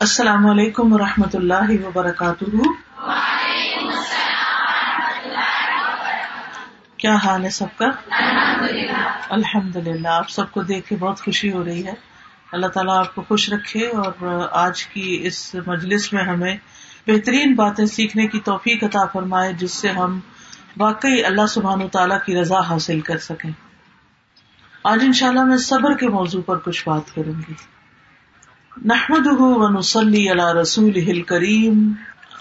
السلام علیکم و رحمۃ اللہ وبرکاتہ۔ کیا حال ہے سب کا؟ الحمد للہ آپ سب کو دیکھ کے بہت خوشی ہو رہی ہے۔ اللہ تعالیٰ آپ کو خوش رکھے اور آج کی اس مجلس میں ہمیں بہترین باتیں سیکھنے کی توفیق عطا فرمائے، جس سے ہم واقعی اللہ سبحان و تعالیٰ کی رضا حاصل کر سکیں۔ آج ان شاء اللہ میں صبر کے موضوع پر کچھ بات کروں گی۔ نحمد و نسلی اللہ رسول کریم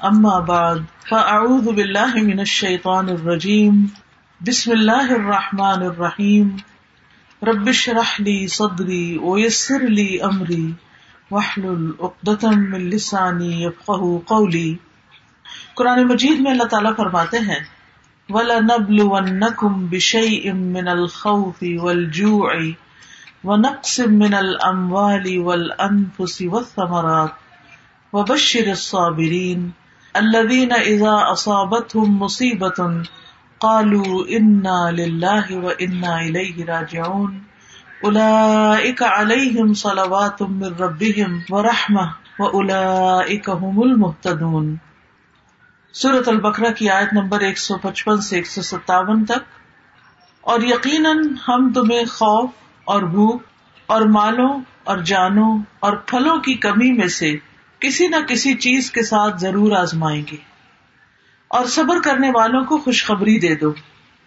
اما بعد فاعوذ باللہ من الشیطان الرجیم بسم اللہ الرحمن الرحیم ربش رحلی صدری ویسر لی امری وحل من لسانی یفقہ قولی قرآن مجید میں اللہ تعالیٰ فرماتے ہیں، وَلَنَبْلُوَنَّكُمْ بِشَيْءٍ مِّنَ الْخَوْفِ وَالْجُوعِ وَنَقْصٍ مِّنَ الْأَمْوَالِ وَالْأَنفُسِ وَالثَّمَرَاتِ وَبَشِّرِ الصَّابِرِينَ الَّذِينَ إِذَا أَصَابَتْهُمْ مُصِيبَةٌ قالوا انا للہ و انا الیہ راجعون اولئک علیہم صلوات من ربهم ورحمہ واولئک هم المهتدون سورة البقرہ کی آیت نمبر 155 سے 157 تک اور یقیناً ہم تمہیں خوف اور بھوک اور مالوں اور جانوں اور پھلوں کی کمی میں سے کسی نہ کسی چیز کے ساتھ ضرور آزمائیں گے۔ اور صبر کرنے والوں کو خوشخبری دے دو۔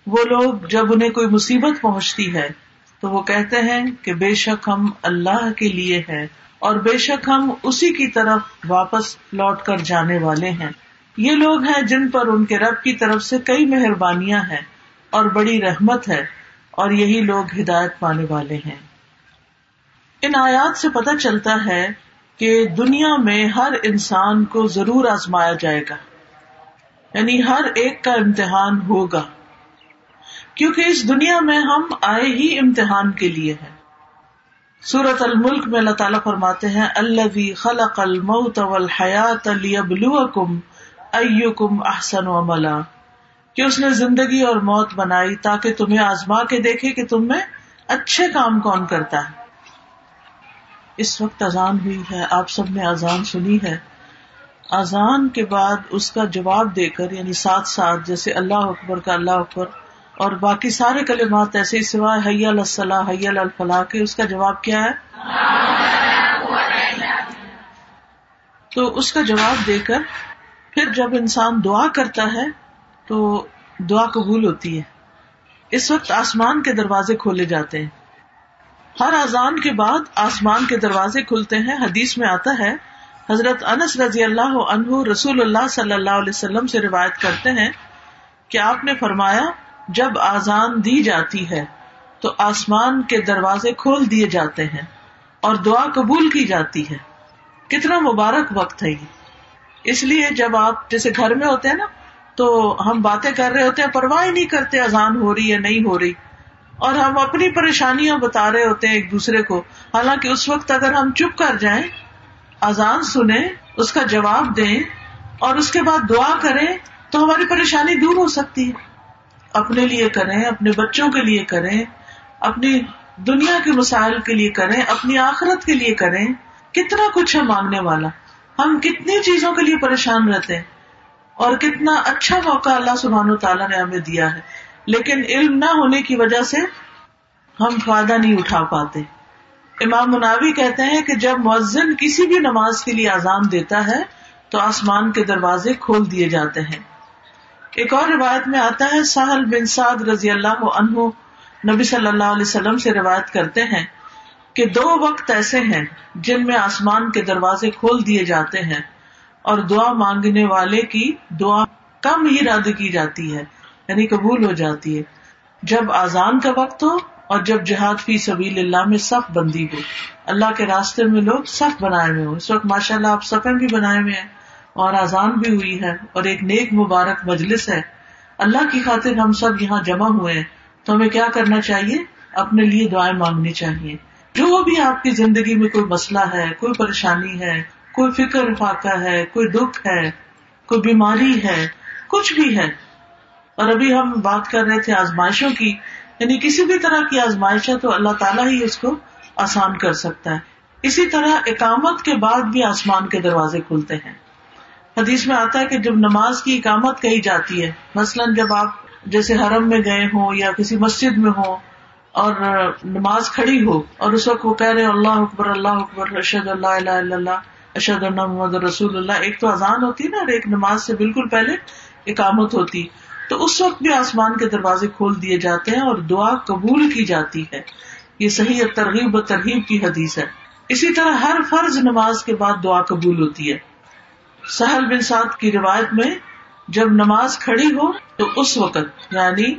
وہ لوگ جب انہیں کوئی مصیبت پہنچتی ہے تو وہ کہتے ہیں کہ بے شک ہم اللہ کے لیے ہے اور بے شک ہم اسی کی طرف واپس لوٹ کر جانے والے ہیں۔ یہ لوگ ہیں جن پر ان کے رب کی طرف سے کئی مہربانیاں ہیں اور بڑی رحمت ہے۔ اور یہی لوگ ہدایت پانے والے ہیں۔ ان آیات سے پتہ چلتا ہے کہ دنیا میں ہر انسان کو ضرور آزمایا جائے گا۔ یعنی ہر ایک کا امتحان ہوگا۔ کیونکہ اس دنیا میں ہم آئے ہی امتحان کے لیے ہیں۔ سورت الملک میں اللہ تعالیٰ فرماتے ہیں اللہ خلق الموت والحیات لیبلوکم ایکم احسن عملا۔ کہ اس نے زندگی اور موت بنائی تاکہ تمہیں آزما کے دیکھے کہ تم میں اچھے کام کون کرتا ہے۔ اس وقت اذان ہوئی ہے، آپ سب نے اذان سنی ہے۔ اذان کے بعد اس کا جواب دے کر یعنی ساتھ ساتھ، جیسے اللہ اکبر کا اللہ اکبر اور باقی سارے کلمات ایسے ہی سوائے حیا الصلاح حیا الفلاح کے، اس کا جواب کیا ہے؟ تو اس کا جواب دے کر پھر جب انسان دعا کرتا ہے تو دعا قبول ہوتی ہے۔ اس وقت آسمان کے دروازے کھولے جاتے ہیں۔ ہر اذان کے بعد آسمان کے دروازے کھلتے ہیں۔ حدیث میں آتا ہے، حضرت انس رضی اللہ عنہ رسول اللہ صلی اللہ علیہ وسلم سے روایت کرتے ہیں کہ آپ نے فرمایا، جب آزان دی جاتی ہے تو آسمان کے دروازے کھول دیے جاتے ہیں اور دعا قبول کی جاتی ہے۔ کتنا مبارک وقت ہے یہ۔ اس لیے جب آپ جیسے گھر میں ہوتے ہیں نا تو ہم باتیں کر رہے ہوتے ہیں، پرواہ نہیں کرتے اذان ہو رہی ہے، نہیں ہو رہی۔ اور ہم اپنی پریشانیاں بتا رہے ہوتے ہیں ایک دوسرے کو۔ حالانکہ اس وقت اگر ہم چپ کر جائیں، اذان سنیں، اس کا جواب دیں اور اس کے بعد دعا کریں، تو ہماری پریشانی دور ہو سکتی ہے۔ اپنے لیے کریں، اپنے بچوں کے لیے کریں، اپنی دنیا کے مسائل کے لیے کریں، اپنی آخرت کے لیے کریں۔ کتنا کچھ ہے مانگنے والا۔ ہم کتنی چیزوں کے لیے پریشان رہتے ہیں۔ اور کتنا اچھا موقع اللہ سبحان و تعالیٰ نے ہمیں دیا ہے۔ لیکن علم نہ ہونے کی وجہ سے ہم فائدہ نہیں اٹھا پاتے۔ امام مناوی کہتے ہیں کہ جب مؤذن کسی بھی نماز کے لیے آزان دیتا ہے، تو آسمان کے دروازے کھول دیے جاتے ہیں۔ ایک اور روایت میں آتا ہے، سہل بن سعد رضی اللہ عنہ نبی صلی اللہ علیہ وسلم سے روایت کرتے ہیں کہ دو وقت ایسے ہیں جن میں آسمان کے دروازے کھول دیے جاتے ہیں۔ اور دعا مانگنے والے کی دعا کم ہی رد کی جاتی ہے یعنی قبول ہو جاتی ہے۔ جب آزان کا وقت ہو اور جب جہاد فی سبیل اللہ میں صف بندی ہو، اللہ کے راستے میں لوگ صف بنائے ہوئے ہو اس وقت ماشاء اللہ آپ سفر بھی بنائے ہوئے ہیں اور آزان بھی ہوئی ہے اور ایک نیک مبارک مجلس ہے۔ اللہ کی خاطر ہم سب یہاں جمع ہوئے ہیں۔ تو ہمیں کیا کرنا چاہیے؟ اپنے لیے دعائیں مانگنی چاہیے۔ جو بھی آپ کی زندگی میں کوئی مسئلہ ہے، کوئی پریشانی ہے کوئی فکر فاقہ ہے، کوئی دکھ ہے، کوئی بیماری ہے، کچھ بھی ہے۔ اور ابھی ہم بات کر رہے تھے آزمائشوں کی یعنی کسی بھی طرح کی آزمائش ہے تو اللہ تعالیٰ ہی اس کو آسان کر سکتا ہے۔ اسی طرح اقامت کے بعد بھی آسمان کے دروازے کھلتے ہیں۔ حدیث میں آتا ہے کہ جب نماز کی اقامت کہی جاتی ہے، مثلاً جب آپ جیسے حرم میں گئے ہوں یا کسی مسجد میں ہوں اور نماز کھڑی ہو اور اس وقت وہ کہہ رہے اللہ اکبر اللہ اکبر ارشد اللہ اللہ اللہ اشد اللہ محمد رسول اللہ۔ ایک تو اذان ہوتی نا اور ایک نماز سے بالکل پہلے اقامت ہوتی۔ تو اس وقت بھی آسمان کے دروازے کھول دیے جاتے ہیں اور دعا قبول کی جاتی ہے۔ یہ صحیح ترغیب و ترغیب کی حدیث ہے۔ اسی طرح ہر فرض نماز کے بعد دعا قبول ہوتی ہے۔ سہل بن سعد کی روایت میں جب نماز کھڑی ہو تو اس وقت یعنی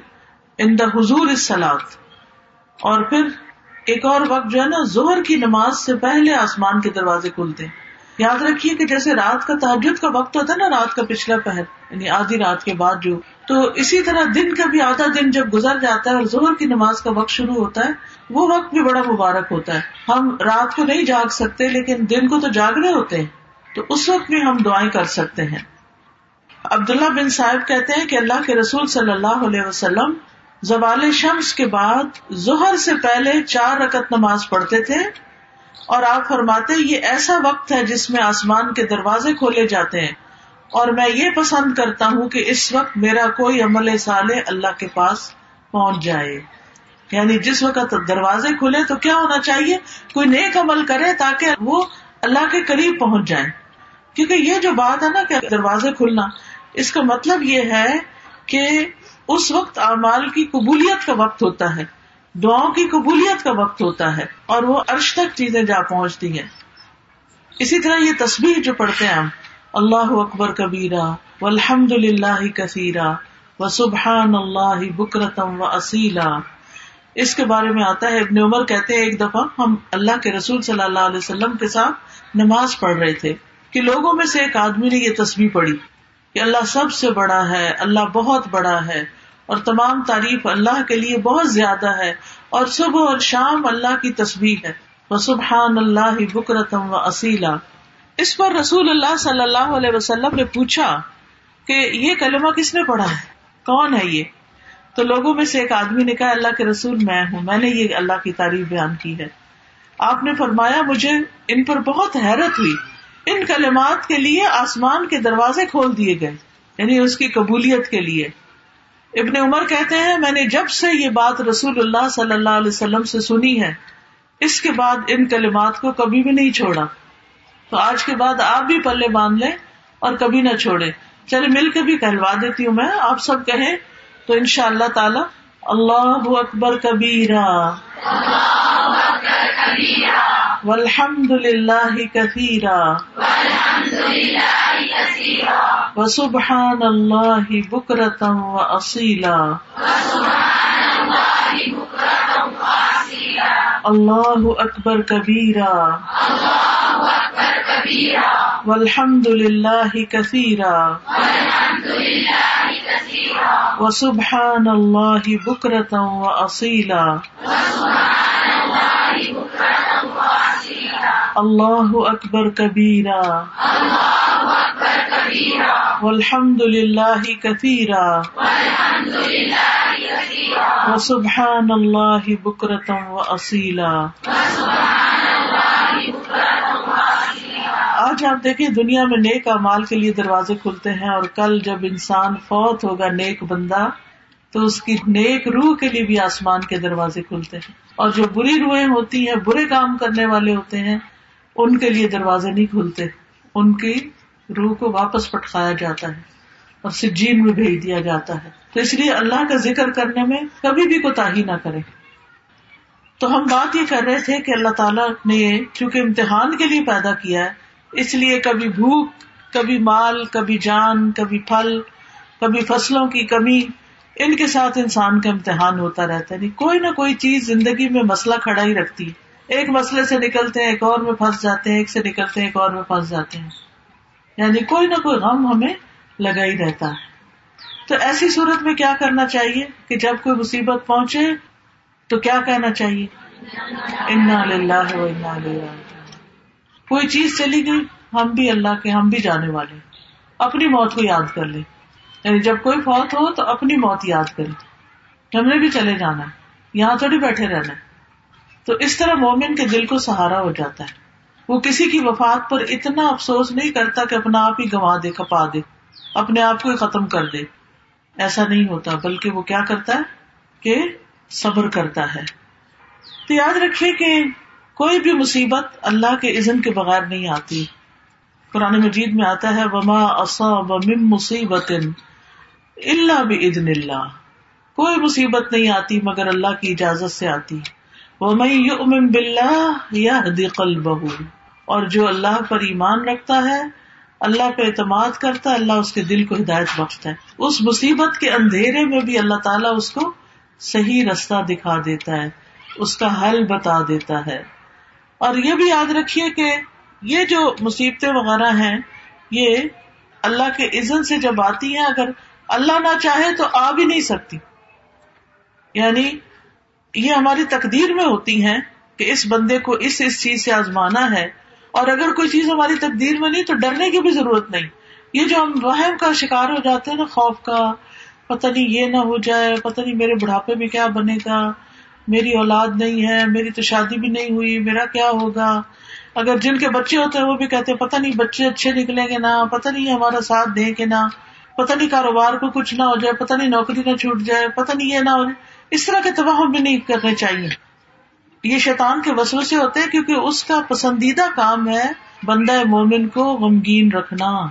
ان دا حضور سلاد اور پھر ایک اور وقت جو ہے نا زہر کی نماز سے پہلے آسمان کے دروازے کھلتے ہیں۔ یاد رکھیے کہ جیسے رات کا تحجد کا وقت ہوتا ہے نا، رات کا پچھلا پہر یعنی آدھی رات کے بعد جو، تو اسی طرح دن کا بھی آدھا دن جب گزر جاتا ہے اور زہر کی نماز کا وقت شروع ہوتا ہے، وہ وقت بھی بڑا مبارک ہوتا ہے۔ ہم رات کو نہیں جاگ سکتے، لیکن دن کو تو جاگ رہے ہوتے ہیں۔ تو اس وقت بھی ہم دعائیں کر سکتے ہیں۔ عبداللہ بن صاحب کہتے ہیں کہ اللہ کے رسول صلی اللہ علیہ وسلم زوال شمس کے بعد ظہر سے پہلے چار رکت نماز پڑھتے تھے۔ اور آپ فرماتے یہ ایسا وقت ہے جس میں آسمان کے دروازے کھولے جاتے ہیں۔ اور میں یہ پسند کرتا ہوں کہ اس وقت میرا کوئی عمل سال اللہ کے پاس پہنچ جائے۔ یعنی جس وقت دروازے کھلے تو کیا ہونا چاہیے؟ کوئی نیک عمل کرے تاکہ وہ اللہ کے قریب پہنچ جائے۔ کیونکہ یہ جو بات ہے نا کہ دروازے کھلنا، اس کا مطلب یہ ہے کہ اس وقت اعمال کی قبولیت کا وقت ہوتا ہے۔ دعاؤں کی قبولیت کا وقت ہوتا ہے اور وہ عرش تک چیزیں جا پہنچتی ہیں۔ اسی طرح یہ تصویر جو پڑھتے ہیں ہم، اللہ اکبر کبیرا و الحمد للہ کثیرا و سبحان اللہ بکرتم و اصیلا اس کے بارے میں آتا ہے، ابن عمر کہتے ہیں، ایک دفعہ ہم اللہ کے رسول صلی اللہ علیہ وسلم کے ساتھ نماز پڑھ رہے تھے کہ لوگوں میں سے ایک آدمی نے یہ تصویر پڑھی کہ اللہ سب سے بڑا ہے، اللہ بہت بڑا ہے اور تمام تعریف اللہ کے لیے بہت زیادہ ہے اور صبح اور شام اللہ کی تصویر ہے۔ سبحان اللہ بکرتم و اصیلا اس پر رسول اللہ صلی اللہ علیہ وسلم نے پوچھا کہ یہ کلمہ کس نے پڑھا ہے؟ کون ہے یہ؟ تو لوگوں میں سے ایک آدمی نے کہا، اللہ کے رسول میں ہوں، میں نے یہ اللہ کی تعریف بیان کی ہے۔ آپ نے فرمایا، مجھے ان پر بہت حیرت ہوئی۔ ان کلمات کے لیے آسمان کے دروازے کھول دیے گئے یعنی اس کی قبولیت کے لیے۔ ابن عمر کہتے ہیں، میں نے جب سے یہ بات رسول اللہ صلی اللہ علیہ وسلم سے سنی ہے، اس کے بعد ان کلمات کو کبھی بھی نہیں چھوڑا۔ تو آج کے بعد آپ بھی پلے باندھ لیں اور کبھی نہ چھوڑے۔ چلے، مل کے بھی کہلوا دیتی ہوں میں۔ آپ سب کہیں تو ان شاء اللہ تعالی، اللہ اکبر کبیرا والحمد للہ کثیرا وسبحان اللہ بکرتم و اصیلا اللہ اکبر کبیرا۔ والحمد للہ کثیرا۔ وسبحان اللہ بکرتم و اصیلا اللہ اکبر کبیرا۔ والحمد للہ کثیرا وسبحان اللہ بکرتم و اصیلا آج آپ دیکھیں دنیا میں نیک امال کے لیے دروازے کھلتے ہیں اور کل جب انسان فوت ہوگا نیک بندہ تو اس کی نیک روح کے لیے بھی آسمان کے دروازے کھلتے ہیں اور جو بری روحیں ہوتی ہیں، برے کام کرنے والے ہوتے ہیں، ان کے لیے دروازے نہیں کھلتے، ان کی روح کو واپس پٹکایا جاتا ہے اور سجین میں بھیج دیا جاتا ہے۔ تو اس لیے اللہ کا ذکر کرنے میں کبھی بھی کوتا نہ کرے تو ہم بات یہ کر رہے تھے کہ اللہ تعالیٰ نے چونکہ امتحان کے لیے پیدا کیا ہے، اس لیے کبھی بھوک، کبھی مال، کبھی جان، کبھی پھل، کبھی فصلوں کی کمی، ان کے ساتھ انسان کا امتحان ہوتا رہتا ہے۔ یعنی کوئی نہ کوئی چیز زندگی میں مسئلہ کھڑا ہی رکھتی ایک مسئلے سے نکلتے ہیں، ایک اور میں پھنس جاتے ہیں، ایک سے نکلتے ہیں، ایک اور میں پھنس جاتے ہیں۔ یعنی کوئی نہ کوئی غم ہمیں لگا ہی رہتا ہے۔ تو ایسی صورت میں کیا کرنا چاہیے کہ جب کوئی مصیبت پہنچے تو کیا کہنا چاہیے؟ انا للہ کوئی چیز چلی گئی، ہم بھی اللہ کے، ہم بھی جانے والے اپنی موت کو یاد کر لیں۔ یعنی جب کوئی فوت ہو تو اپنی موت یاد کرے ہم نے بھی چلے جانا یہاں تھوڑی بیٹھے رہنا تو اس طرح مومن کے دل کو سہارا ہو جاتا ہے۔ وہ کسی کی وفات پر اتنا افسوس نہیں کرتا کہ اپنا آپ ہی گنوا دے کپا دے، اپنے آپ کو ہی ختم کر دے۔ ایسا نہیں ہوتا، بلکہ وہ کیا کرتا ہے؟ کہ صبر کرتا ہے۔ تو یاد رکھیے کہ کوئی بھی مصیبت اللہ کے عزن کے بغیر نہیں آتی۔ قرآن مجید میں آتا ہے، وما اصاب من مصیبت اللہ بعدن اللہ کوئی مصیبت نہیں آتی مگر اللہ کی اجازت سے آتی۔ ومن یؤمن باللہ یہدی قلبہ اور جو اللہ پر ایمان رکھتا ہے، اللہ پہ اعتماد کرتا ہے، اللہ اس کے دل کو ہدایت بخشتا ہے۔ اس مصیبت کے اندھیرے میں بھی اللہ تعالیٰ اس کو صحیح رستہ دکھا دیتا ہے، اس کا حل بتا دیتا ہے۔ اور یہ بھی یاد رکھیے کہ یہ جو مصیبتیں وغیرہ ہیں، یہ اللہ کے عزن سے جب آتی ہیں، اگر اللہ نہ چاہے تو آ بھی نہیں سکتی۔ یعنی یہ ہماری تقدیر میں ہوتی ہیں کہ اس بندے کو اس اس چیز سے آزمانا ہے اور اگر کوئی چیز ہماری تقدیر میں نہیں تو ڈرنے کی بھی ضرورت نہیں۔ یہ جو ہم وہم کا شکار ہو جاتے ہیں نا خوف کا، پتہ نہیں یہ نہ ہو جائے، پتہ نہیں میرے بڑھاپے میں کیا بنے گا، میری اولاد نہیں ہے، میری تو شادی بھی نہیں ہوئی، میرا کیا ہوگا؟ اگر جن کے بچے ہوتے ہیں وہ بھی کہتے ہیں، پتہ نہیں بچے اچھے نکلیں گے نہ پتہ نہیں ہمارا ساتھ دیں گے نہ پتہ نہیں کاروبار کو کچھ نہ ہو جائے، پتہ نہیں نوکری نہ چھوٹ جائے، پتہ نہیں یہ نہ ہو جائے۔ اس طرح کے تباہ بھی نہیں کرنے چاہیے۔ یہ شیطان کے وسو سے ہوتے ہیں کیونکہ اس کا پسندیدہ کام ہے بندہ مومن کو غمگین رکھنا۔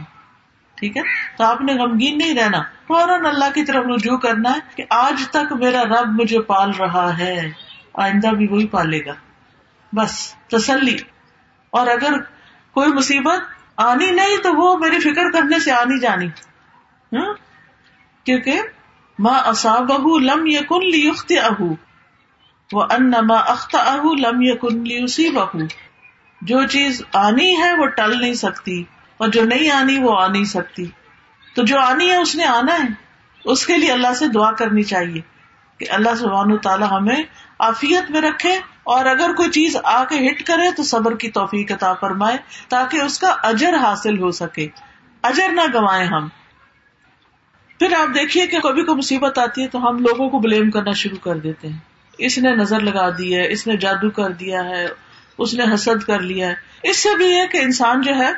ٹھیک ہے؟ تو آپ نے غمگین نہیں رہنا۔ فوراً اللہ کی طرف رجوع کرنا ہے کہ آج تک میرا رب مجھے پال رہا ہے۔ آئندہ بھی وہی پالے گا۔ بس، تسلی۔ اور اگر کوئی مصیبت آنی نہیں تو وہ میری فکر کرنے سے آنی جانی۔ کیونکہ ماں اصاب لم یقن لیخت اہ وہ ان اخت اہ لم یقن لیوسی بہو جو چیز آنی ہے وہ ٹل نہیں سکتی، اور جو نہیں آنی وہ آ نہیں سکتی۔ تو جو آنی ہے اس نے آنا ہے، اس کے لیے اللہ سے دعا کرنی چاہیے کہ اللہ سبحان تعالیٰ ہمیں آفیت میں رکھے، اور اگر کوئی چیز آ کے ہٹ کرے تو صبر کی توفیق عطا فرمائے تاکہ اس کا اجر حاصل ہو سکے۔ اجر نہ گوائے ہم۔ پھر آپ دیکھیے کہ کبھی کوئی مصیبت آتی ہے تو ہم لوگوں کو بلیم کرنا شروع کر دیتے ہیں۔ اس نے نظر لگا دی ہے، اس نے جادو کر دیا ہے، اس نے حسد کر لیا ہے۔ اس سے بھی ہے کہ انسان جو ہے،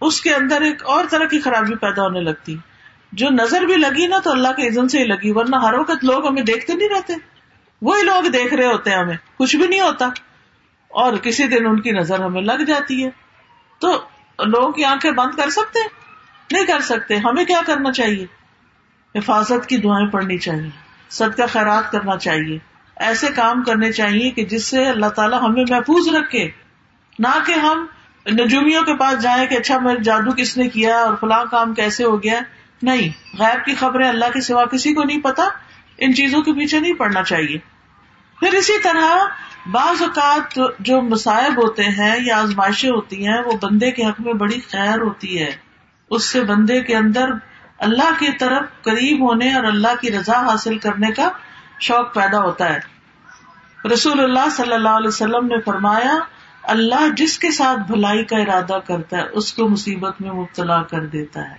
اس کے اندر ایک اور طرح کی خرابی پیدا ہونے لگتی۔ جو نظر بھی لگی نا تو اللہ کے عزن سے ہی لگی، ورنہ ہر وقت لوگ ہمیں دیکھتے نہیں رہتے۔ وہی لوگ دیکھ رہے ہوتے ہیں ہمیں، کچھ بھی نہیں ہوتا۔ اور کسی دن ان کی نظر ہمیں لگ جاتی ہے۔ تو لوگوں کی آنکھیں بند کر سکتے نہیں کر سکتے۔ ہمیں کیا کرنا چاہیے؟ حفاظت کی دعائیں پڑھنی چاہیے، صدقہ خیرات کرنا چاہیے۔ ایسے کام کرنے چاہیے کہ جس سے اللہ تعالیٰ ہمیں محفوظ رکھے۔ نہ کہ ہم نجومیوں کے پاس جائیں کہ اچھا میرے جادو کس نے کیا اور فلاں کام کیسے ہو گیا۔ نہیں، غیب کی خبریں اللہ کے سوا کسی کو نہیں پتا۔ ان چیزوں کے پیچھے نہیں پڑنا چاہیے۔ پھر اسی طرح بعض اوقات جو مصائب ہوتے ہیں یا آزمائشیں ہوتی ہیں، وہ بندے کے حق میں بڑی خیر ہوتی ہے۔ اس سے بندے کے اندر اللہ کی طرف قریب ہونے اور اللہ کی رضا حاصل کرنے کا شوق پیدا ہوتا ہے۔ رسول اللہ صلی اللہ علیہ وسلم نے فرمایا، اللہ جس کے ساتھ بھلائی کا ارادہ کرتا ہے، اس کو مصیبت میں مبتلا کر دیتا ہے۔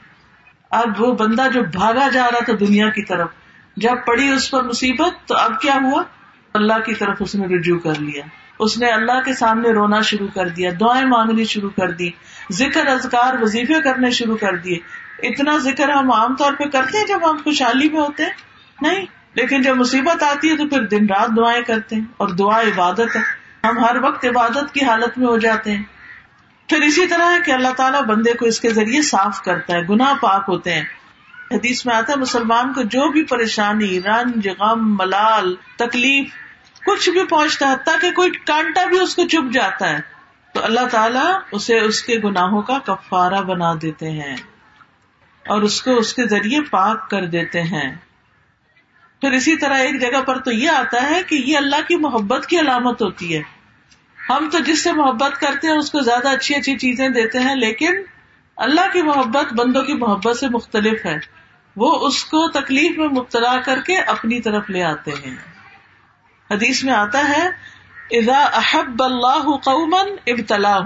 اب وہ بندہ جو بھاگا جا رہا تھا دنیا کی طرف، جب پڑی اس پر مصیبت، تو اب کیا ہوا؟ اللہ کی طرف اس نے رجوع کر لیا۔ اس نے اللہ کے سامنے رونا شروع کر دیا، دعائیں مانگنی شروع کر دی، ذکر ازکار وظیفے کرنے شروع کر دیے۔ اتنا ذکر ہم عام طور پہ کرتے ہیں جب ہم خوشحالی میں ہوتے ہیں؟ نہیں، لیکن جب مصیبت آتی ہے تو پھر دن رات دعائیں کرتے ہیں اور دعا عبادت ہے۔ ہم ہر وقت عبادت کی حالت میں ہو جاتے ہیں۔ پھر اسی طرح ہے کہ اللہ تعالیٰ بندے کو اس کے ذریعے صاف کرتا ہے، گناہ پاک ہوتے ہیں۔ حدیث میں آتا ہے، مسلمان کو جو بھی پریشانی، رنج، غم، ملال، تکلیف، کچھ بھی پہنچتا ہے تاکہ کوئی کانٹا بھی اس کو چپ جاتا ہے، تو اللہ تعالیٰ اسے اس کے گناہوں کا کفارہ بنا دیتے ہیں۔ اور اس کو اس کے ذریعے پاک کر دیتے ہیں۔ پھر اسی طرح ایک جگہ پر تو یہ آتا ہے کہ یہ اللہ کی محبت کی علامت ہوتی ہے۔ ہم تو جس سے محبت کرتے ہیں اس کو زیادہ اچھی اچھی چیزیں دیتے ہیں، لیکن اللہ کی محبت بندوں کی محبت سے مختلف ہے۔ وہ اس کو تکلیف میں مبتلا کر کے اپنی طرف لے آتے ہیں۔ حدیث میں آتا ہے، اذا احب اللہ قومن ابتلا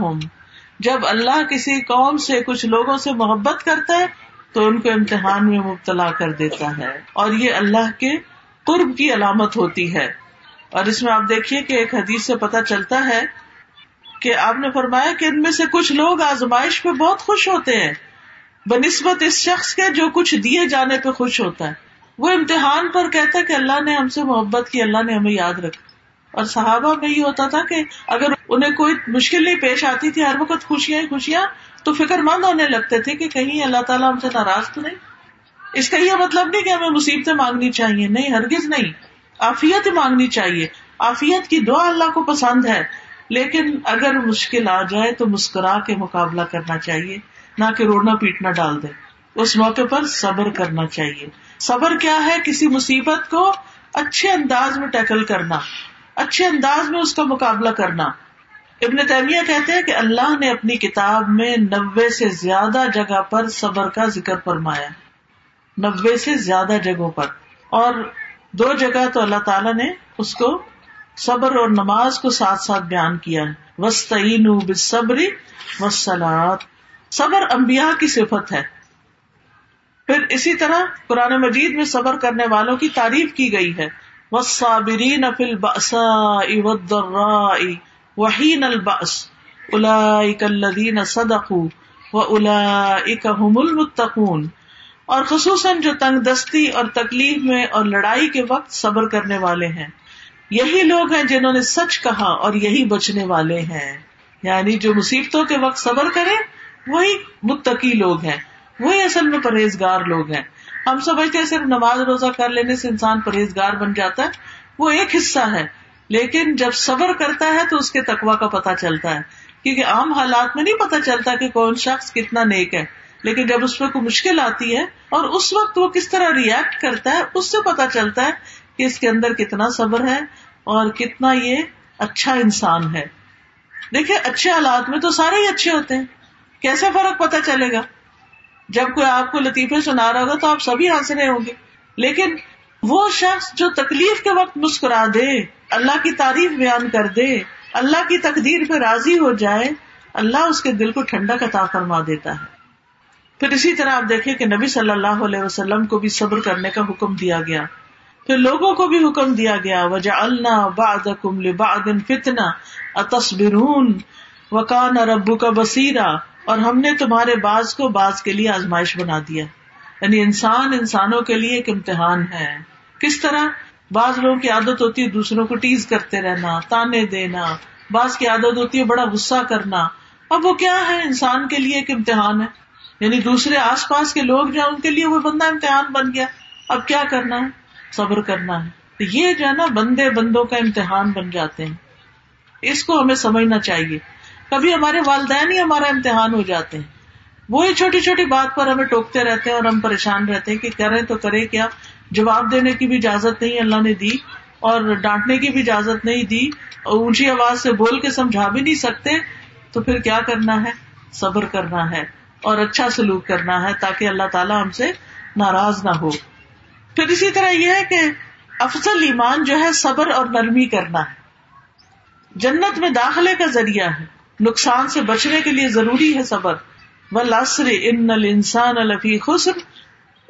جب اللہ کسی قوم سے کچھ لوگوں سے محبت کرتا ہے تو ان کو امتحان میں مبتلا کر دیتا ہے۔ اور یہ اللہ کے قرب کی علامت ہوتی ہے۔ اور اس میں آپ دیکھیے کہ ایک حدیث سے پتا چلتا ہے کہ آپ نے فرمایا کہ ان میں سے کچھ لوگ آزمائش پہ بہت خوش ہوتے ہیں۔ بنسبت اس شخص کے جو کچھ دیے جانے پہ خوش ہوتا ہے۔ وہ امتحان پر کہتا ہے کہ اللہ نے ہم سے محبت کی، اللہ نے ہمیں یاد رکھا۔ اور صحابہ میں یہ ہوتا تھا کہ اگر انہیں کوئی مشکل نہیں پیش آتی تھی، ہر وقت خوشیاں خوشیاں تو فکر مند ہونے لگتے تھے کہ کہیں اللہ تعالیٰ ہم سے ناراض تو نہیں؟ اس کا یہ مطلب نہیں کہ ہمیں مصیبتیں مانگنی چاہیے، نہیں، ہرگز نہیں۔ آفیت مانگنی چاہیے۔ آفیت کی دعا اللہ کو پسند ہے، لیکن اگر مشکل آ جائے تو مسکرا کے مقابلہ کرنا چاہیے، نہ کہ رونا پیٹنا ڈال دے۔ اس موقع پر صبر کرنا چاہیے۔ صبر کیا ہے؟ کسی مصیبت کو اچھے انداز میں ٹیکل کرنا، اچھے انداز میں اس کا مقابلہ کرنا۔ ابن تیمیہ کہتے ہیں کہ اللہ نے اپنی کتاب میں نبے سے زیادہ جگہ پر صبر کا ذکر فرمایا نبے سے زیادہ جگہوں پر۔ اور دو جگہ تو اللہ تعالیٰ نے اس کو صبر اور نماز کو ساتھ ساتھ بیان کیا ہے۔ وسطین صبری وسلات صبر امبیا کی صفت ہے۔ پھر اسی طرح قرآن مجید میں صبر کرنے والوں کی تعریف کی گئی ہے۔ وصابرین فی البأساء والضراء۔ وحین البأس اولئک الذین صدقوا واولئک هم المتقون۔ اور خصوصاً جو تنگ دستی اور تکلیف میں اور لڑائی کے وقت صبر کرنے والے ہیں۔ یہی لوگ ہیں جنہوں نے سچ کہا اور یہی بچنے والے ہیں۔ یعنی جو مصیبتوں کے وقت صبر کرے، وہی متقی لوگ ہیں۔ وہی اصل میں پرہیزگار لوگ ہیں۔ ہم سمجھتے ہیں صرف نماز روزہ کر لینے سے انسان پرہیزگار بن جاتا ہے۔ وہ ایک حصہ ہے۔ لیکن جب صبر کرتا ہے تو اس کے تقوا کا پتا چلتا ہے۔ کیونکہ عام حالات میں نہیں پتا چلتا کہ کون شخص کتنا نیک ہے۔ لیکن جب اس پہ کوئی مشکل آتی ہے اور اس وقت وہ کس طرح ریئیکٹ کرتا ہے، اس سے پتا چلتا ہے کہ اس کے اندر کتنا صبر ہے اور کتنا یہ اچھا انسان ہے۔ دیکھیے اچھے حالات میں تو سارے ہی اچھے ہوتے ہیں۔ کیسے فرق پتا چلے گا؟ جب کوئی آپ کو لطیفے سنا رہا ہوگا تو آپ سبھی ہنس رہے ہوں گے۔ لیکن وہ شخص جو تکلیف کے وقت مسکرا دے، اللہ کی تعریف بیان کر دے، اللہ کی تقدیر پہ راضی ہو جائے، اللہ اس کے دل کو ٹھنڈا کا فرما دیتا ہے۔ پھر اسی طرح آپ دیکھیں کہ نبی صلی اللہ علیہ وسلم کو بھی صبر کرنے کا حکم دیا گیا۔ پھر لوگوں کو بھی حکم دیا گیا وجہ اللہ باد کم فتنا اتصبرون وکان ربو کا بصیرہ اور ہم نے تمہارے باز کو باز کے لیے آزمائش بنا دیا۔ یعنی انسان انسانوں کے لیے ایک امتحان ہے۔ کس طرح؟ بعض لوگوں کی عادت ہوتی ہے دوسروں کو ٹیز کرتے رہنا، تانے دینا، بعض کی عادت ہوتی ہے بڑا غصہ کرنا۔ اب وہ کیا ہے؟ انسان کے لیے ایک امتحان ہے۔ یعنی دوسرے آس پاس کے لوگ جو ان کے لیے وہ بندہ امتحان بن گیا۔ اب کیا کرنا ہے؟ صبر کرنا ہے۔ یہ جو ہے نا، بندے بندوں کا امتحان بن جاتے ہیں۔ اس کو ہمیں سمجھنا چاہیے۔ کبھی ہمارے والدین ہی ہمارا امتحان ہو جاتے ہیں۔ وہی چھوٹی چھوٹی بات پر ہمیں ٹوکتے رہتے ہیں اور ہم پریشان رہتے ہیں کہ کریں تو کرے کیا جواب دینے کی بھی اجازت نہیں اللہ نے دی اور ڈانٹنے کی بھی اجازت نہیں دی اور اونچی آواز سے بول کے سمجھا بھی نہیں سکتے، تو پھر کیا کرنا ہے؟ صبر کرنا ہے اور اچھا سلوک کرنا ہے تاکہ اللہ تعالیٰ ہم سے ناراض نہ ہو۔ پھر اسی طرح یہ ہے کہ افضل ایمان جو ہے صبر اور نرمی کرنا ہے۔ جنت میں داخلے کا ذریعہ ہے، نقصان سے بچنے کے لیے ضروری ہے صبر۔ ولاسر ان انسان الفی خسر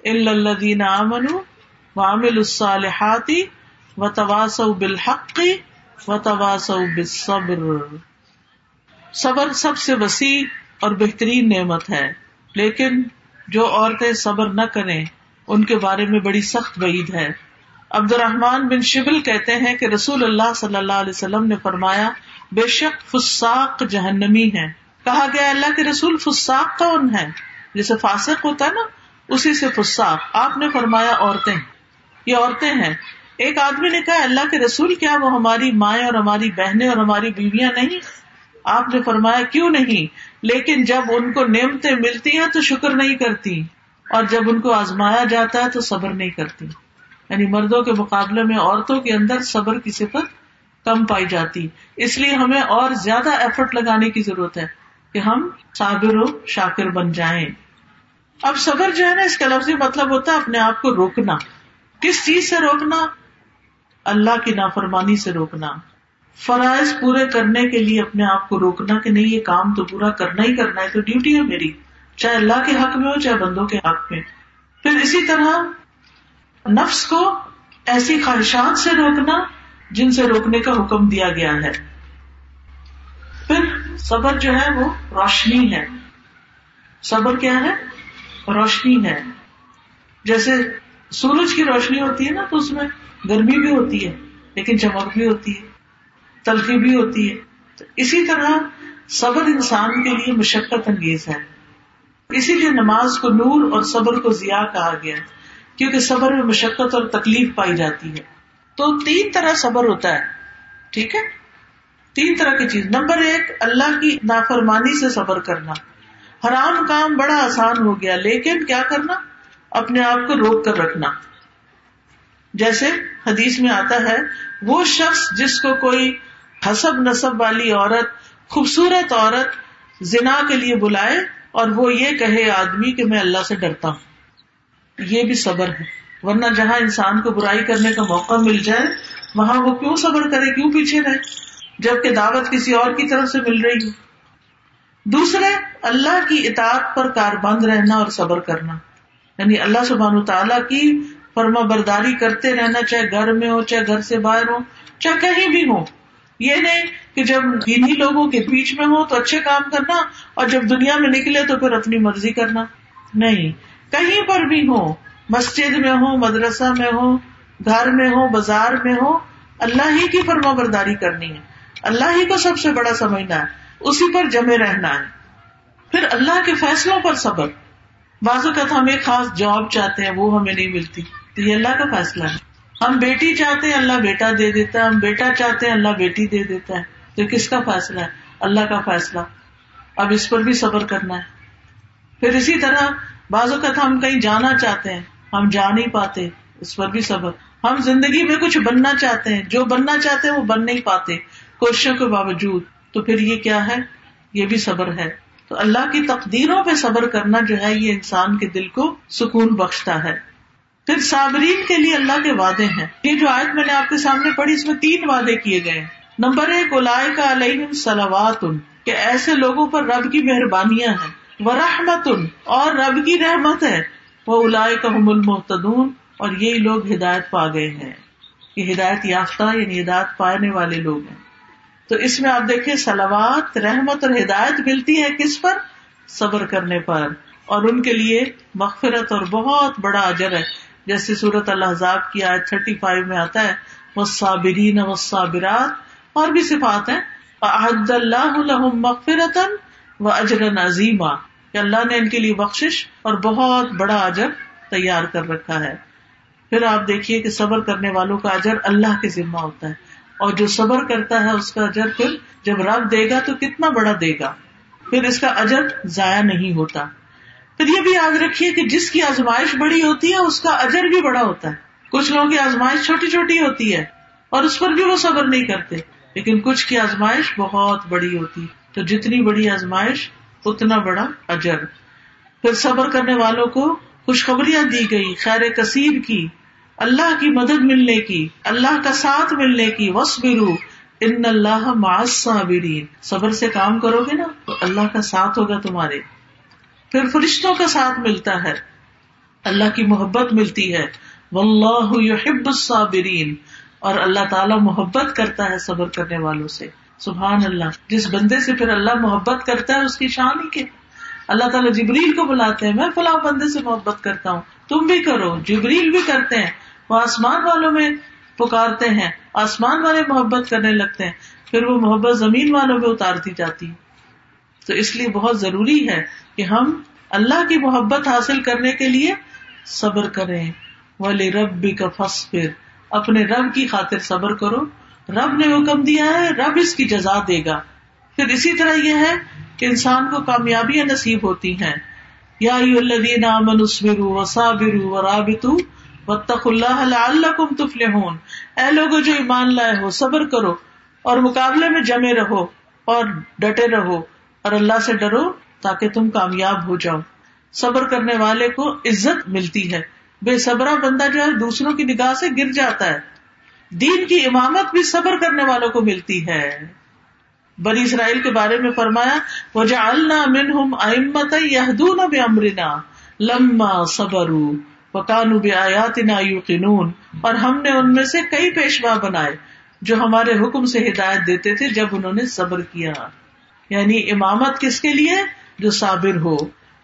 الدین امن وامل الصالحاتی و تواس بالحق و تواس بالصبر. صبر سب سے وسیع اور بہترین نعمت ہے، لیکن جو عورتیں صبر نہ کریں، ان کے بارے میں بڑی سخت بعید ہے۔ عبد الرحمان بن شبل کہتے ہیں کہ رسول اللہ صلی اللہ علیہ وسلم نے فرمایا، بے شک فساق جہنمی ہے کہا گیا اللہ کے رسول فساق کون ہے جیسے فاسق ہوتا ہے نا، اسی سے فساق۔ آپ نے فرمایا عورتیں۔ یہ عورتیں ہیں۔ ایک آدمی نے کہا اللہ کے رسول کیا؟ وہ ہماری مائیں اور ہماری بہنیں اور ہماری بیویاں نہیں۔ آپ نے فرمایا، کیوں نہیں؟ لیکن جب ان کو نعمتیں ملتی ہیں تو شکر نہیں کرتی۔ اور جب ان کو آزمایا جاتا ہے تو صبر نہیں کرتی۔ یعنی مردوں کے مقابلے میں عورتوں کے اندر صبر کی صفت کم پائی جاتی۔ اس لیے ہمیں اور زیادہ ایفرٹ لگانے کی ضرورت ہے۔ کہ ہم صابر و شاکر بن جائیں۔ اب صبر جو ہے نا، اس کا لفظی مطلب ہوتا ہے اپنے آپ کو روکنا۔ کس چیز سے روکنا؟ اللہ کی نافرمانی سے روکنا۔ فرائض پورے کرنے کے لیے اپنے آپ کو روکنا کہ نہیں، یہ کام تو پورا کرنا ہی کرنا ہے، تو ڈیوٹی ہے میری۔ چاہے اللہ کے حق میں ہو، چاہے بندوں کے حق میں۔ پھر اسی طرح نفس کو ایسی خواہشات سے روکنا جن سے روکنے کا حکم دیا گیا ہے۔ صبر جو ہے وہ روشنی ہے۔ صبر کیا ہے؟ روشنی ہے۔ جیسے سورج کی روشنی ہوتی ہے نا، تو اس میں گرمی بھی ہوتی ہے، لیکن چمک بھی ہوتی ہے، تلخی بھی ہوتی ہے۔ تو اسی طرح صبر انسان کے لیے مشقت انگیز ہے۔ اسی لیے نماز کو نور اور صبر کو ضیاء کہا گیا کیونکہ صبر میں مشقت اور تکلیف پائی جاتی ہے۔ تو تین طرح صبر ہوتا ہے، ٹھیک ہے؟ تین طرح کی چیز۔ نمبر ایک، اللہ کی نافرمانی سے صبر کرنا۔ حرام کام بڑا آسان ہو گیا، لیکن کیا کرنا؟ اپنے آپ کو روک کر رکھنا۔ جیسے حدیث میں آتا ہے، وہ شخص جس کو کوئی حسب نصب والی عورت، خوبصورت عورت زنا کے لیے بلائے اور وہ یہ کہے آدمی کہ میں اللہ سے ڈرتا ہوں۔ یہ بھی صبر ہے۔ ورنہ جہاں انسان کو برائی کرنے کا موقع مل جائے، وہاں وہ کیوں صبر کرے؟ کیوں پیچھے رہے؟ جبکہ دعوت کسی اور کی طرف سے مل رہی ہو دوسرے، اللہ کی اطاعت پر کار بند رہنا اور صبر کرنا۔ یعنی اللہ سبحان تعالیٰ کی فرما برداری کرتے رہنا، چاہے گھر میں ہو، چاہے گھر سے باہر ہو، چاہے کہیں بھی ہو۔ یہ نہیں کہ جب انہیں لوگوں کے بیچ میں ہو تو اچھے کام کرنا اور جب دنیا میں نکلے تو پھر اپنی مرضی کرنا۔ نہیں، کہیں پر بھی ہو، مسجد میں ہو، مدرسہ میں ہو، گھر میں ہو، بازار میں ہو، اللہ ہی کی فرما برداری کرنی ہے۔ اللہ ہی کو سب سے بڑا سمجھنا ہے، اسی پر جمے رہنا ہے۔ پھر اللہ کے فیصلوں پر صبر۔ بازو کا ہم ایک خاص جاب چاہتے ہیں، وہ ہمیں نہیں ملتی۔ تو یہ اللہ کا فیصلہ ہے۔ ہم بیٹی چاہتے ہیں، اللہ بیٹا دے دیتا ہے۔ ہم بیٹا چاہتے ہیں، اللہ بیٹی دے دیتا ہے۔ تو کس کا فیصلہ ہے؟ اللہ کا فیصلہ۔ اب اس پر بھی صبر کرنا ہے۔ پھر اسی طرح بعض اوقات ہم کہیں جانا چاہتے ہیں، ہم جا نہیں پاتے، اس پر بھی صبر۔ ہم زندگی میں کچھ بننا چاہتے ہیں، جو بننا چاہتے ہیں، وہ بن نہیں پاتے۔ کوششوں کے باوجود، تو پھر یہ کیا ہے؟ یہ بھی صبر ہے۔ تو اللہ کی تقدیروں پہ صبر کرنا جو ہے، یہ انسان کے دل کو سکون بخشتا ہے۔ پھر صابرین کے لیے اللہ کے وعدے ہیں۔ یہ جو آیت میں نے آپ کے سامنے پڑھی، اس میں تین وعدے کیے گئے نمبر ایک اولائے کا علیہ سلوات کہ ایسے لوگوں پر رب کی مہربانیاں ہیں۔ وہ رحمت اور رب کی رحمت ہے۔ وہ اولائے کا المحتدون اور یہی لوگ ہدایت پا گئے ہیں۔ یہ ہدایت یافتہ یعنی ہدایت پانے والے لوگ ہیں۔ تو اس میں آپ دیکھیں سلوات رحمت اور ہدایت ملتی ہے کس پر؟ صبر کرنے پر۔ اور ان کے لیے مغفرت اور بہت بڑا اجر ہے۔ جیسے صورت اللہ کی آج تھرٹی فائیو میں آتا ہے وہ صابرین و صابرات اور بھی صفات ہیں۔ عہد اللہ مغفرت و اجر عظیمہ کہ اللہ نے ان کے لیے بخش اور بہت بڑا اجر تیار کر رکھا ہے۔ پھر آپ دیکھیے کہ صبر کرنے والوں کا اجر اللہ کے ذمہ ہوتا ہے۔ اور جو صبر کرتا ہے اس کا اجر پھر جب رب دے گا تو کتنا بڑا دے گا؟ پھر اس کا اجر ضائع نہیں ہوتا۔ پھر یہ بھی یاد رکھیے کہ جس کی آزمائش بڑی ہوتی ہے، اس کا اجر بھی بڑا ہوتا ہے۔ کچھ لوگوں کی آزمائش چھوٹی چھوٹی ہوتی ہے اور اس پر بھی وہ صبر نہیں کرتے۔ لیکن کچھ کی آزمائش بہت بڑی ہوتی تو جتنی بڑی آزمائش، اتنا بڑا اجر۔ پھر صبر کرنے والوں کو خوشخبریاں دی گئی خیر کثیر کی۔ اللہ کی مدد ملنے کی، اللہ کا ساتھ ملنے کی وسبرو ان اللہ معصابرین صبر سے کام کرو گے نا، تو اللہ کا ساتھ ہوگا تمہارے۔ پھر فرشتوں کا ساتھ ملتا ہے۔ اللہ کی محبت ملتی ہے۔ واللہ يحب الصابرین اور اللہ تعالیٰ محبت کرتا ہے صبر کرنے والوں سے۔ سبحان اللہ۔ جس بندے سے پھر اللہ محبت کرتا ہے، اس کی شان ہی کے اللہ تعالیٰ جبریل کو بلاتے ہیں، میں فلاں بندے سے محبت کرتا ہوں۔ تم بھی کرو، جبریل بھی کرتے ہیں۔ وہ آسمان والوں میں پکارتے ہیں، آسمان والے محبت کرنے لگتے ہیں، پھر وہ محبت زمین والوں میں اتارتی جاتی تو اس لیے بہت ضروری ہے کہ ہم اللہ کی محبت حاصل کرنے کے لیے صبر کریں۔ ولی رب بھی کا فس پھر اپنے رب کی خاطر صبر کرو۔ رب نے حکم دیا ہے، رب اس کی جزا دے گا۔ پھر اسی طرح یہ ہے کہ انسان کو کامیابیاں نصیب ہوتی ہیں۔ یا امن اللہ اے لوگ جو ایمان لائے ہو، صبر کرو اور مقابلے میں جمے رہو اور ڈٹے رہو اور اللہ سے ڈرو تاکہ تم کامیاب ہو جاؤ۔ صبر کرنے والے کو عزت ملتی ہے۔ بے صبرا بندہ جو ہے، دوسروں کی نگاہ سے گر جاتا ہے۔ دین کی امامت بھی صبر کرنے والوں کو ملتی ہے۔ بنی اسرائیل کے بارے میں فرمایا وہ جا اللہ من ہم امت لما صبر وکانو بے آیات اور ہم نے ان میں سے کئی پیشوا بنائے جو ہمارے حکم سے ہدایت دیتے تھے جب انہوں نے صبر کیا۔ یعنی امامت کس کے لیے؟ جو صابر ہو۔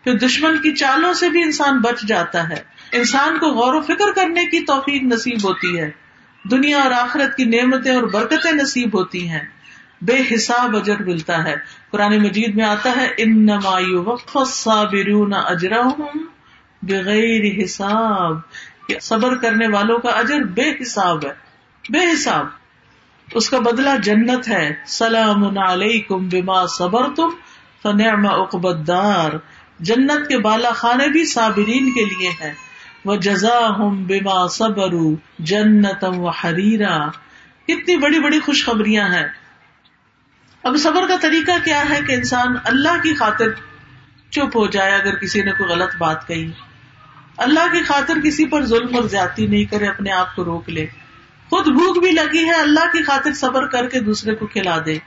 پھر دشمن کی چالوں سے بھی انسان بچ جاتا ہے۔ انسان کو غور و فکر کرنے کی توفیق نصیب ہوتی ہے۔ دنیا اور آخرت کی نعمتیں اور برکتیں نصیب ہوتی ہیں۔ بے حساب اجر ملتا ہے۔ قرآن مجید میں آتا ہے ان نمایو وقف صابر بغیر حساب صبر کرنے والوں کا اجر بے حساب ہے، بے حساب۔ اس کا بدلہ جنت ہے۔ سلام علیکم بما صبر تم فنعم اقبدار جنت کے بالا خانے بھی صابرین کے لیے ہے وہ جزا ہوں بما صبر جنتم و حریرا کتنی بڑی بڑی خوشخبریاں ہیں۔ اب صبر کا طریقہ کیا ہے کہ انسان اللہ کی خاطر چپ ہو جائے اگر کسی نے کوئی غلط بات کہی۔ اللہ کی خاطر کسی پر ظلم اور زیادتی نہیں کرے، اپنے آپ کو روک لے۔ خود بھوک بھی لگی ہے، اللہ کی خاطر صبر کر کے دوسرے کو کھلا دے۔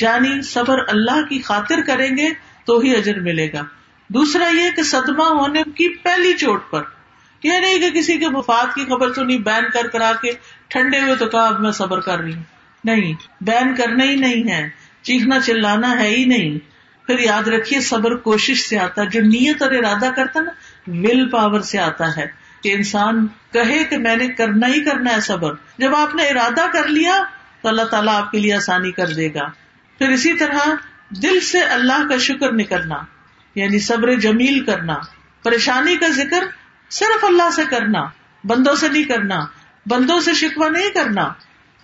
یعنی صبر اللہ کی خاطر کریں گے تو ہی اجر ملے گا۔ دوسرا یہ کہ صدمہ ہونے کی پہلی چوٹ پر۔ یہ نہیں کہ کسی کے وفات کی خبر سنی بین کر کرا کے ٹھنڈے ہوئے تو کہا، اب میں صبر کر رہی ہوں۔ نہیں، بین کرنا ہی نہیں ہے۔ چیخنا چلانا ہے ہی نہیں۔ پھر یاد رکھیے، صبر کوشش سے آتا ہے۔ جو نیت اور ارادہ کرتا نا ول پاور سے آتا ہے کہ انسان کہے کہ میں نے کرنا ہی کرنا ہے صبر۔ جب آپ نے ارادہ کر لیا تو اللہ تعالیٰ آپ کے لیے آسانی کر دے گا۔ پھر اسی طرح دل سے اللہ کا شکر نکلنا یعنی صبر جمیل کرنا۔ پریشانی کا ذکر صرف اللہ سے کرنا، بندوں سے نہیں کرنا، بندوں سے شکوا نہیں کرنا۔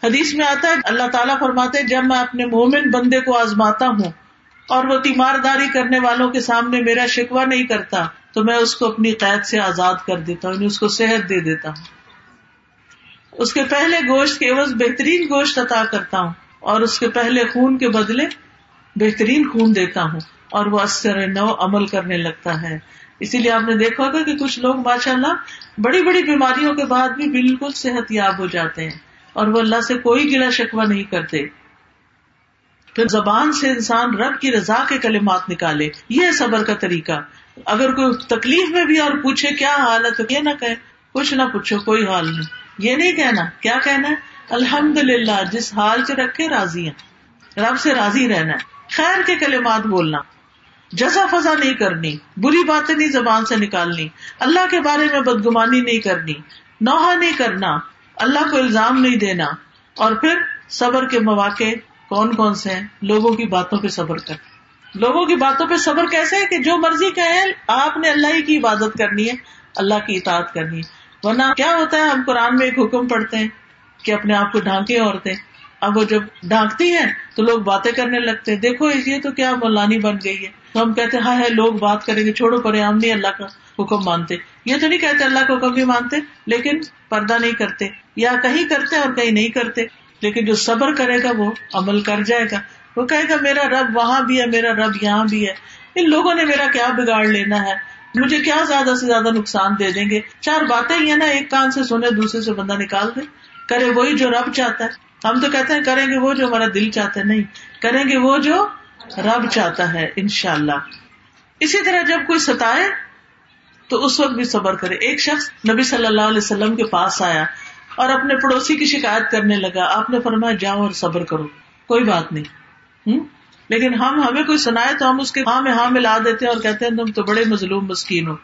حدیث میں آتا ہے، اللہ تعالیٰ فرماتے جب میں اپنے مومن بندے کو آزماتا ہوں اور وہ تیمارداری کرنے والوں کے سامنے میرا شکوا نہیں کرتا، تو میں اس کو اپنی قید سے آزاد کر دیتا ہوں یعنی اس کو صحت دے دیتا ہوں۔ اس کے پہلے گوشت کے عوض بہترین گوشت عطا کرتا ہوں اور اس کے پہلے خون کے بدلے بہترین خون دیتا ہوں اور وہ اثر نو عمل کرنے لگتا ہے۔ اسی لیے آپ نے دیکھا ہوگا کہ کچھ لوگ ماشاء اللہ بڑی بڑی بیماریوں کے بعد بھی بالکل صحت یاب ہو جاتے ہیں اور وہ اللہ سے کوئی گلا شکوا نہیں کرتے۔ پھر زبان سے انسان رب کی رضا کے کلمات نکالے، یہ صبر کا طریقہ۔ اگر کوئی تکلیف میں بھی اور پوچھے کیا حال ہے، تو یہ نہ کہ کچھ نہ پوچھو کوئی حال نہیں۔ یہ نہیں کہنا، کیا کہنا ہے؟ الحمد للہ جس حال سے رکھے راضی ہیں۔ رب سے راضی رہنا ہے۔ خیر کے کلمات بولنا۔ جزا فضا نہیں کرنی، بری باتیں نہیں زبان سے نکالنی، اللہ کے بارے میں بدگمانی نہیں کرنی نوحا نہیں کرنا، اللہ کو الزام نہیں دینا۔ اور پھر صبر کے مواقع کون کون سے ہیں؟ لوگوں کی باتوں پہ صبر کر۔ لوگوں کی باتوں پہ صبر کیسے ہے کہ جو مرضی کہیں آپ نے اللہ ہی کی عبادت کرنی ہے، اللہ کی اطاعت کرنی ہے۔ ورنہ کیا ہوتا ہے، ہم قرآن میں ایک حکم پڑھتے ہیں کہ اپنے آپ کو ڈھانکے عورتیں۔ اب وہ جب ڈھانکتی ہیں تو لوگ باتیں کرنے لگتے ہیں۔ دیکھو یہ تو کیا مولانی بن گئی ہے۔ تو ہم کہتے ہیں ہاں ہے لوگ بات کریں گے، چھوڑو پڑے ہم نہیں اللہ کا حکم مانتے۔ یہ تو نہیں کہتے اللہ کا حکم بھی مانتے، لیکن پردہ نہیں کرتے۔ یا کہیں کرتے اور کہیں نہیں کرتے۔ لیکن جو صبر کرے گا وہ عمل کر جائے گا۔ وہ کہے گا، میرا رب وہاں بھی ہے، میرا رب یہاں بھی ہے۔ ان لوگوں نے میرا کیا بگاڑ لینا ہے؟ مجھے کیا زیادہ سے زیادہ نقصان دے دیں گے؟ چار باتیں ہی ہیں نا، ایک کان سے سنے، دوسرے سے بندہ نکال دے۔ کرے وہی جو رب چاہتا ہے۔ ہم تو کہتے ہیں، کریں گے وہ جو ہمارا دل چاہتا ہے۔ نہیں، کریں گے وہ جو رب چاہتا ہے ان شاء اللہ اسی طرح جب کوئی ستائے، تو اس وقت بھی صبر کرے۔ ایک شخص نبی صلی اللہ علیہ وسلم کے پاس آیا۔ اور اپنے پڑوسی کی شکایت کرنے لگا۔ آپ نے فرمایا، جاؤ اور صبر کرو۔ کوئی بات نہیں۔ لیکن ہم ہمیں کوئی سنائے تو ہم اس کے ہاں میں ہاں ملا دیتے اور کہتے ہیں، تم تو بڑے مظلوم مسکین ہو۔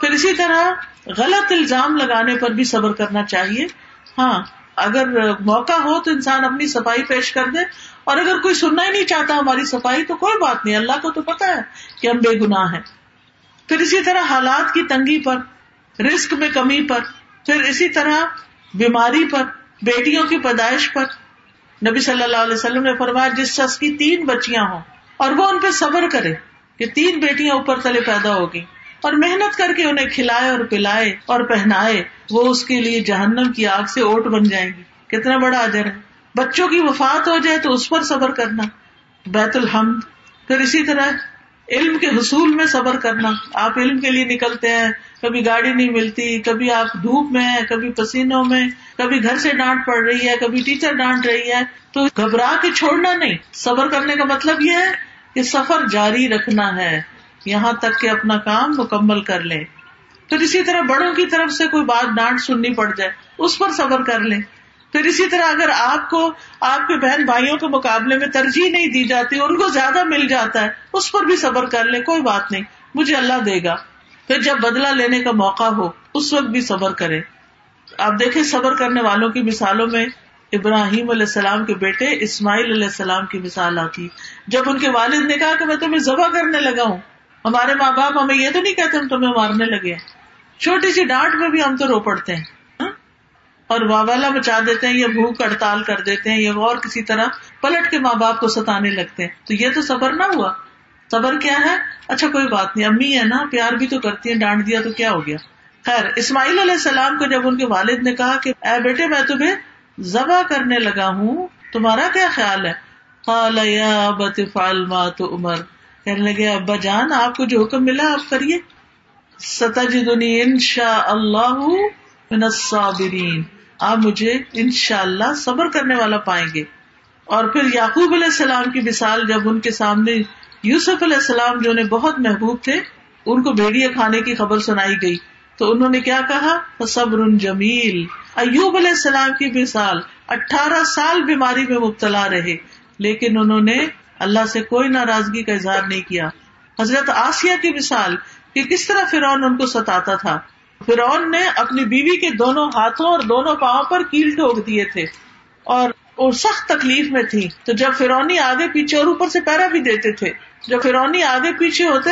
پھر اسی طرح غلط الزام لگانے پر بھی صبر کرنا چاہیے۔ ہاں اگر موقع ہو تو انسان اپنی صفائی پیش کر دے۔ اور اگر کوئی سننا ہی نہیں چاہتا ہماری صفائی، تو کوئی بات نہیں۔ اللہ کو تو پتا ہے کہ ہم بے گناہ ہیں۔ پھر اسی طرح حالات کی تنگی پر رسک میں کمی پر۔ پھر اسی طرح بیماری پر، بیٹیوں کی پیدائش پر۔ نبی صلی اللہ علیہ وسلم نے فرمایا، جس شخص کی تین بچیاں ہوں، اور وہ ان پہ صبر کرے کہ تین بیٹیاں اوپر تلے پیدا ہوگی۔ اور محنت کر کے انہیں کھلائے اور پلائے اور پہنائے، وہ اس کے لیے جہنم کی آگ سے اوٹ بن جائیں گی۔ کتنا بڑا اجر ہے۔ بچوں کی وفات ہو جائے تو اس پر صبر کرنا۔ بیت الحمد۔ پھر اسی طرح علم کے حصول میں صبر کرنا۔ آپ علم کے لیے نکلتے ہیں، کبھی گاڑی نہیں ملتی، کبھی آپ دھوپ میں ہیں، کبھی پسینوں میں، کبھی گھر سے ڈانٹ پڑ رہی ہے، کبھی ٹیچر ڈانٹ رہی ہے، تو گھبرا کے چھوڑنا نہیں۔ صبر کرنے کا مطلب یہ ہے کہ سفر جاری رکھنا ہے۔ یہاں تک کہ اپنا کام مکمل کر لیں۔ پھر اسی طرح بڑوں کی طرف سے کوئی بات ڈانٹ سننی پڑ جائے، اس پر صبر کر لیں۔ پھر اسی طرح اگر آپ کو، آپ کے بہن بھائیوں کے مقابلے میں ترجیح نہیں دی جاتی، ان کو زیادہ مل جاتا ہے، اس پر بھی صبر کر لیں، کوئی بات نہیں، مجھے اللہ دے گا۔ پھر جب بدلا لینے کا موقع ہو، اس وقت بھی صبر کرے آپ دیکھیں صبر کرنے والوں کی مثالوں میں ابراہیم علیہ السلام کے بیٹے اسماعیل علیہ السلام کی مثال آتی۔ جب ان کے والد نے کہا کہ میں تمہیں ذبح کرنے لگا ہوں، ہمارے ماں باپ ہمیں یہ تو نہیں کہتے ہم تمہیں مارنے لگے چھوٹی سی ڈانٹ میں بھی ہم تو رو پڑتے ہیں۔ اور واوالا مچا دیتے ہیں یا بھوک ہڑتال کر دیتے ہیں یا اور کسی طرح پلٹ کے ماں باپ کو ستانے لگتے ہیں۔ تو یہ تو صبر نہ ہوا۔ صبر کیا ہے؟ اچھا کوئی بات نہیں۔ امی ہے نا، پیار بھی تو کرتی ہیں، ڈانٹ دیا تو کیا ہو گیا؟ خیر، اسماعیل علیہ السلام کو جب ان کے والد نے کہا کہ اے بیٹے، میں تمہیں ذبح کرنے لگا ہوں، تمہارا کیا خیال ہے؟ عمر کہنے لگے، ابا جان، آپ کو جو حکم ملا آپ کریے۔ ستجدنی ان شاء اللہ الصابرین۔ آپ مجھے ان شاء اللہ صبر کرنے والا پائیں گے۔ اور پھر یعقوب علیہ السلام کی مثال جب ان کے سامنے یوسف علیہ السلام جو انہیں بہت محبوب تھے، ان کو بھیڑیا کھانے کی خبر سنائی گئی۔ تو انہوں نے کیا کہا؟ صبر جمیل۔ ایوب علیہ السلام کی مثال، اٹھارہ سال بیماری میں مبتلا رہے، لیکن انہوں نے اللہ سے کوئی ناراضگی کا اظہار نہیں کیا۔ حضرت آسیہ کی مثال کہ کس طرح فرعون ان کو ستاتا تھا۔ فرعون نے اپنی بیوی کے دونوں ہاتھوں اور دونوں پاؤں پر کیل ٹوک دیے تھے اور وہ سخت تکلیف میں تھی تو جب فرونی آگے پیچھے اور اوپر سے پیرا بھی دیتے تھے، جب فرونی آگے پیچھے ہوتے،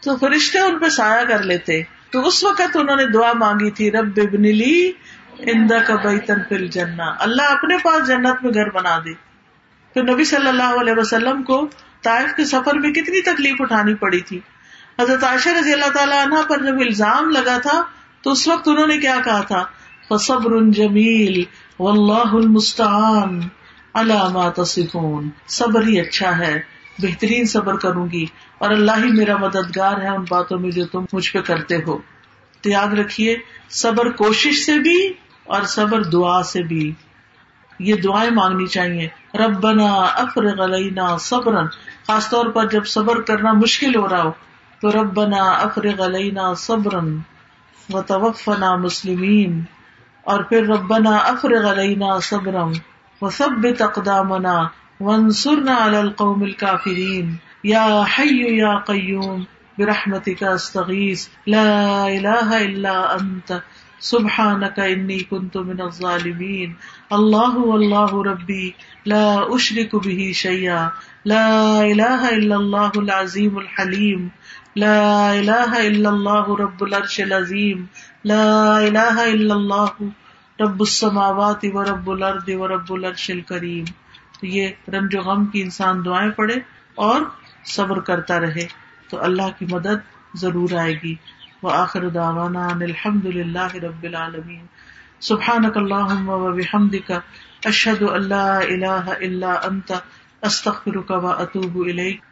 تو فرشتے ان پہ سایہ کر لیتے۔ تو اس وقت انہوں نے دعا مانگی تھی، رب لی اندا کا بیتن فل جنا اللہ اپنے پاس جنت میں گھر بنا دے۔ پھر نبی صلی اللہ علیہ وسلم کو طائف کے سفر میں کتنی تکلیف اٹھانی پڑی تھی۔ حضرت عائشہ رضی اللہ تعالیٰ عنہ پر جب الزام لگا تھا تو اس وقت انہوں نے کیا کہا تھا؟ فصبر جمیل واللہ المستعان علامہ تصفون۔ صبر ہی اچھا ہے، بہترین صبر کروں گی اور اللہ ہی میرا مددگار ہے ان باتوں میں جو تم مجھ پہ کرتے ہو۔ تو یاد رکھیے، صبر کوشش سے بھی اور صبر دعا سے بھی۔ یہ دعائیں مانگنی چاہیے۔ ربنا افرغ علینا صبرا، خاص طور پر جب صبر کرنا مشکل ہو رہا ہو۔ تو ربنا افرغ علینا صبرا وتوفنا مسلمین۔ اور پھر ربنا افرغ علینا صبرا وثبت اقدامنا وانصرنا علی القوم الكافرین۔ یا حی یا قیوم، برحمتک استغیث، لا الہ الا انت سبحانك انی كنت من الظالمین۔ اللہ اللہ ربی لا اشرک به شیئا۔ لا الہ الا اللہ العظیم الحلیم۔ لا الہ الا اللہ رب العرش العظیم لا الہ الا اللہ رب السماوات و رب الارض و رب العرش الکریم تو یہ رنج و غم کی انسان دعائیں پڑھے اور صبر کرتا رہے تو اللہ کی مدد ضرور آئے گی. وآخر دعوانا ان الحمد للہ رب العالمین. سبحانک اللہم و بحمدک، اشہد ان لا الہ الا انت، استغفرک و اتوب الیک.